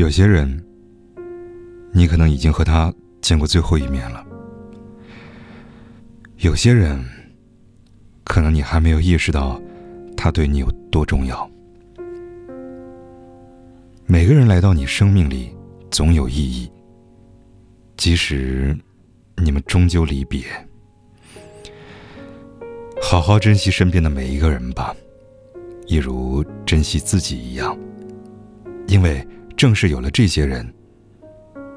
有些人，你可能已经和他见过最后一面了；有些人，可能你还没有意识到他对你有多重要。每个人来到你生命里，总有意义。即使你们终究离别，好好珍惜身边的每一个人吧，一如珍惜自己一样。因为正是有了这些人，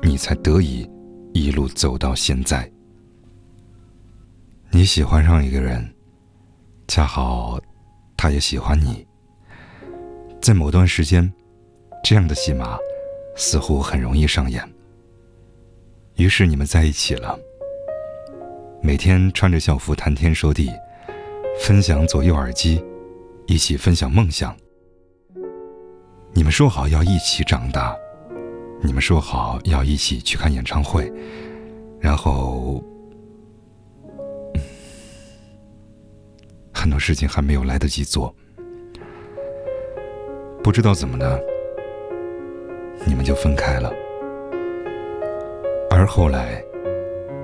你才得以一路走到现在。你喜欢上一个人，恰好他也喜欢你，在某段时间，这样的戏码似乎很容易上演。于是你们在一起了，每天穿着校服谈天说地，分享左右耳机，一起分享梦想。你们说好要一起长大，你们说好要一起去看演唱会，然后很多事情还没有来得及做，不知道怎么的，你们就分开了。而后来，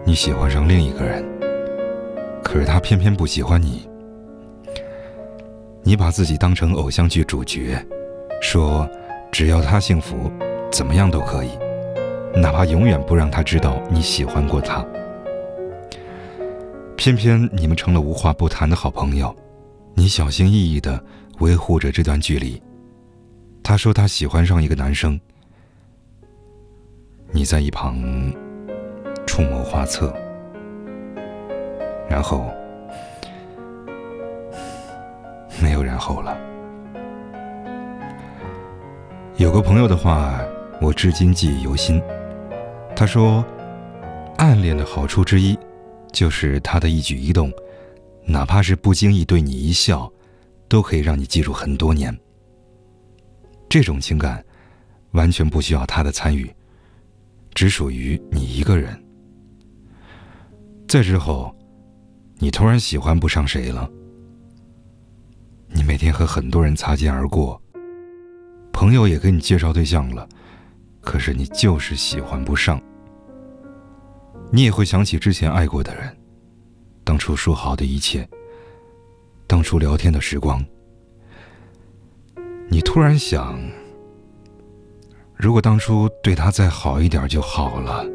你喜欢上另一个人，可是他偏偏不喜欢你。你把自己当成偶像剧主角，说只要他幸福，怎么样都可以，哪怕永远不让他知道你喜欢过他。偏偏你们成了无话不谈的好朋友，你小心翼翼地维护着这段距离。他说他喜欢上一个男生。你在一旁出谋划策，然后没有然后了。有个朋友的话，我至今记忆犹新。他说，暗恋的好处之一，就是他的一举一动，哪怕是不经意对你一笑，都可以让你记住很多年。这种情感，完全不需要他的参与。只属于你一个人。再之后，你突然喜欢不上谁了。你每天和很多人擦肩而过，朋友也给你介绍对象了，可是你就是喜欢不上。你也会想起之前爱过的人，当初说好的一切，当初聊天的时光。你突然想。如果当初对他再好一点就好了。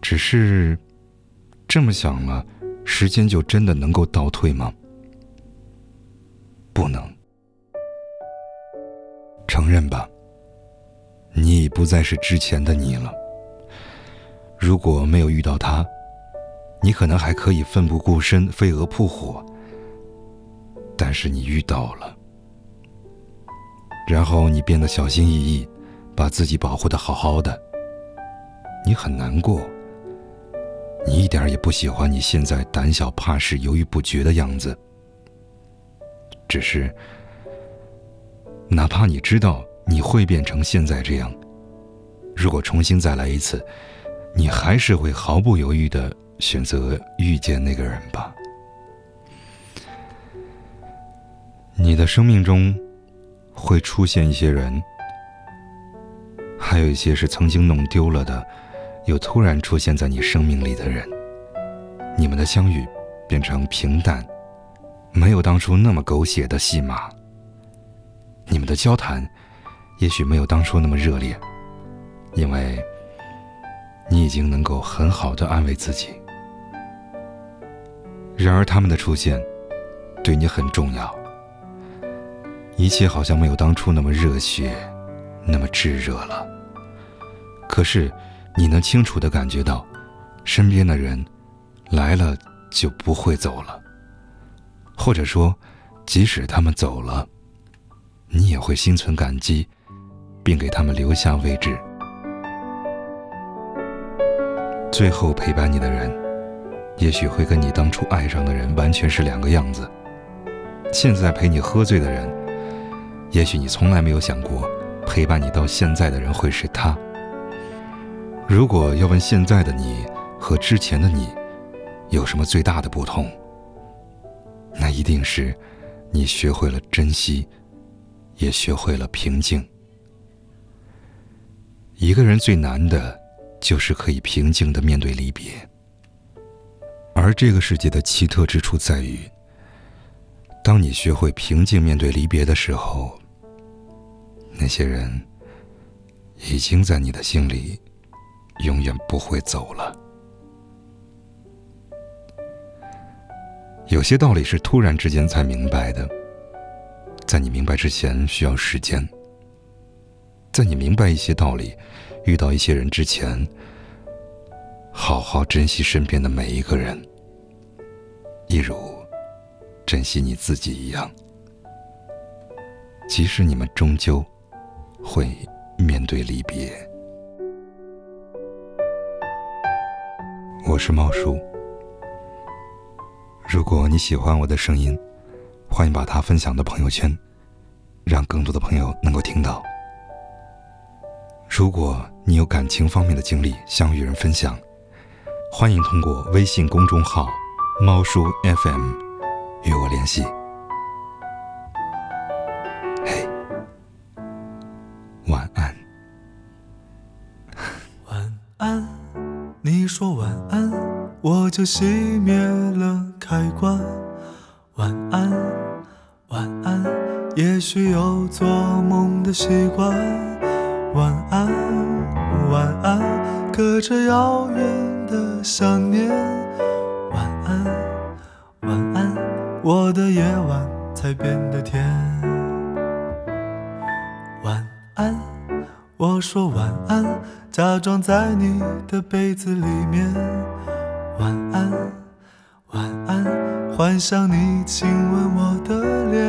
只是这么想了，时间就真的能够倒退吗？不能。承认吧，你已不再是之前的你了。如果没有遇到他，你可能还可以奋不顾身、飞蛾扑火。但是你遇到了，然后你变得小心翼翼。把自己保护的好好的，你很难过。你一点也不喜欢你现在胆小怕事、犹豫不决的样子。只是，哪怕你知道你会变成现在这样，如果重新再来一次，你还是会毫不犹豫的选择遇见那个人吧。你的生命中会出现一些人。还有一些是曾经弄丢了的，又突然出现在你生命里的人。你们的相遇变成平淡，没有当初那么狗血的戏码。你们的交谈也许没有当初那么热烈，因为你已经能够很好的安慰自己。然而他们的出现对你很重要，一切好像没有当初那么热血，那么炙热了。可是，你能清楚的感觉到，身边的人来了就不会走了，或者说，即使他们走了，你也会心存感激，并给他们留下位置。最后陪伴你的人，也许会跟你当初爱上的人完全是两个样子。现在陪你喝醉的人，也许你从来没有想过，陪伴你到现在的人会是他。如果要问现在的你和之前的你有什么最大的不同，那一定是你学会了珍惜，也学会了平静。一个人最难的，就是可以平静的面对离别。而这个世界的奇特之处在于，当你学会平静面对离别的时候，那些人已经在你的心里永远不会走了。有些道理是突然之间才明白的，在你明白之前需要时间。在你明白一些道理、遇到一些人之前，好好珍惜身边的每一个人，一如珍惜你自己一样。即使你们终究会面对离别。我是猫叔。如果你喜欢我的声音，欢迎把它分享到朋友圈，让更多的朋友能够听到。如果你有感情方面的经历想与人分享，欢迎通过微信公众号“猫叔 FM” 与我联系。嘿，晚安。晚安，你说晚安，我就熄灭了开关。晚安，晚安，也许有做梦的习惯。晚安，晚安，隔着遥远的想念。晚安，晚安，我的夜晚才变得甜。晚安，我说晚安，假装在你的被子里面。晚安，晚安，幻想你亲吻我的脸。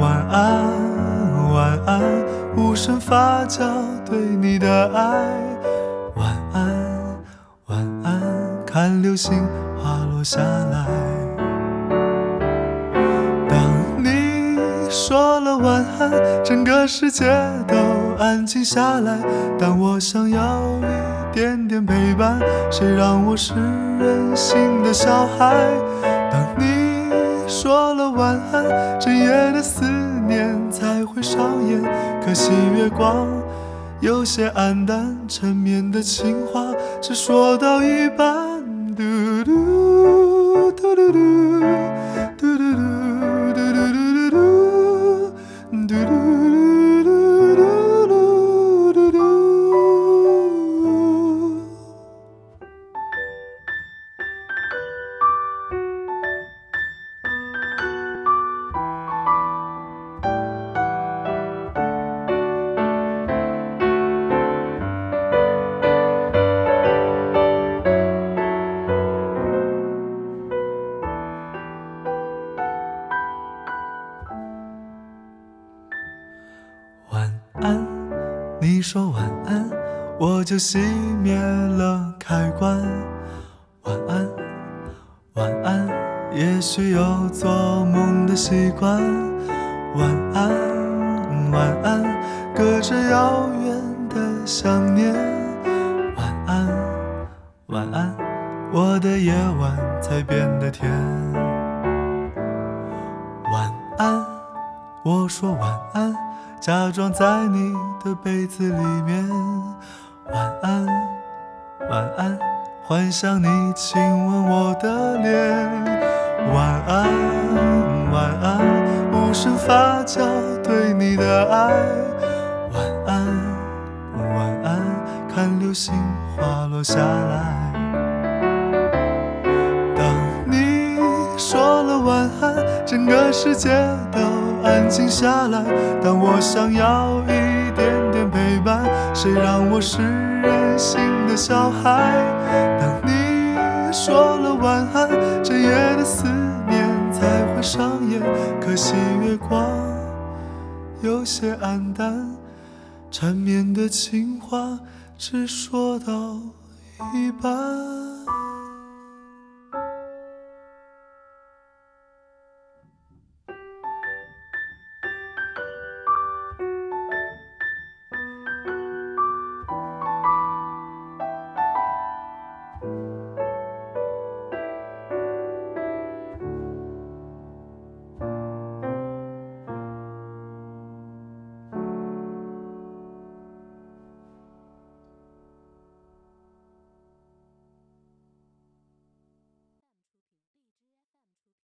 晚安，晚安。无声发酵对你的爱，晚安，晚安，看流星滑落下来。当你说了晚安，整个世界都安静下来。但我想要一点点陪伴，谁让我是任性的小孩？当你说了晚安，整夜的思念才会上演。可惜月光有些黯淡，缠绵的情话只说到一半。你说晚安，我就熄灭了开关。晚安，晚安，也许有做梦的习惯。晚安，晚安，隔着遥远的想念。晚安，晚安，我的夜晚才变得甜。晚安，我说晚安。假装在你的被子里面，晚安，晚安，幻想你亲吻我的脸，晚安，晚安，无声发酵对你的爱，晚安，晚安，看流星滑落下来。当你说了晚安，整个世界都。安静下来，但我想要一点点陪伴。谁让我是任性的小孩？当你说了晚安，整夜的思念才会上演。可惜月光有些黯淡，缠绵的情话只说到一半。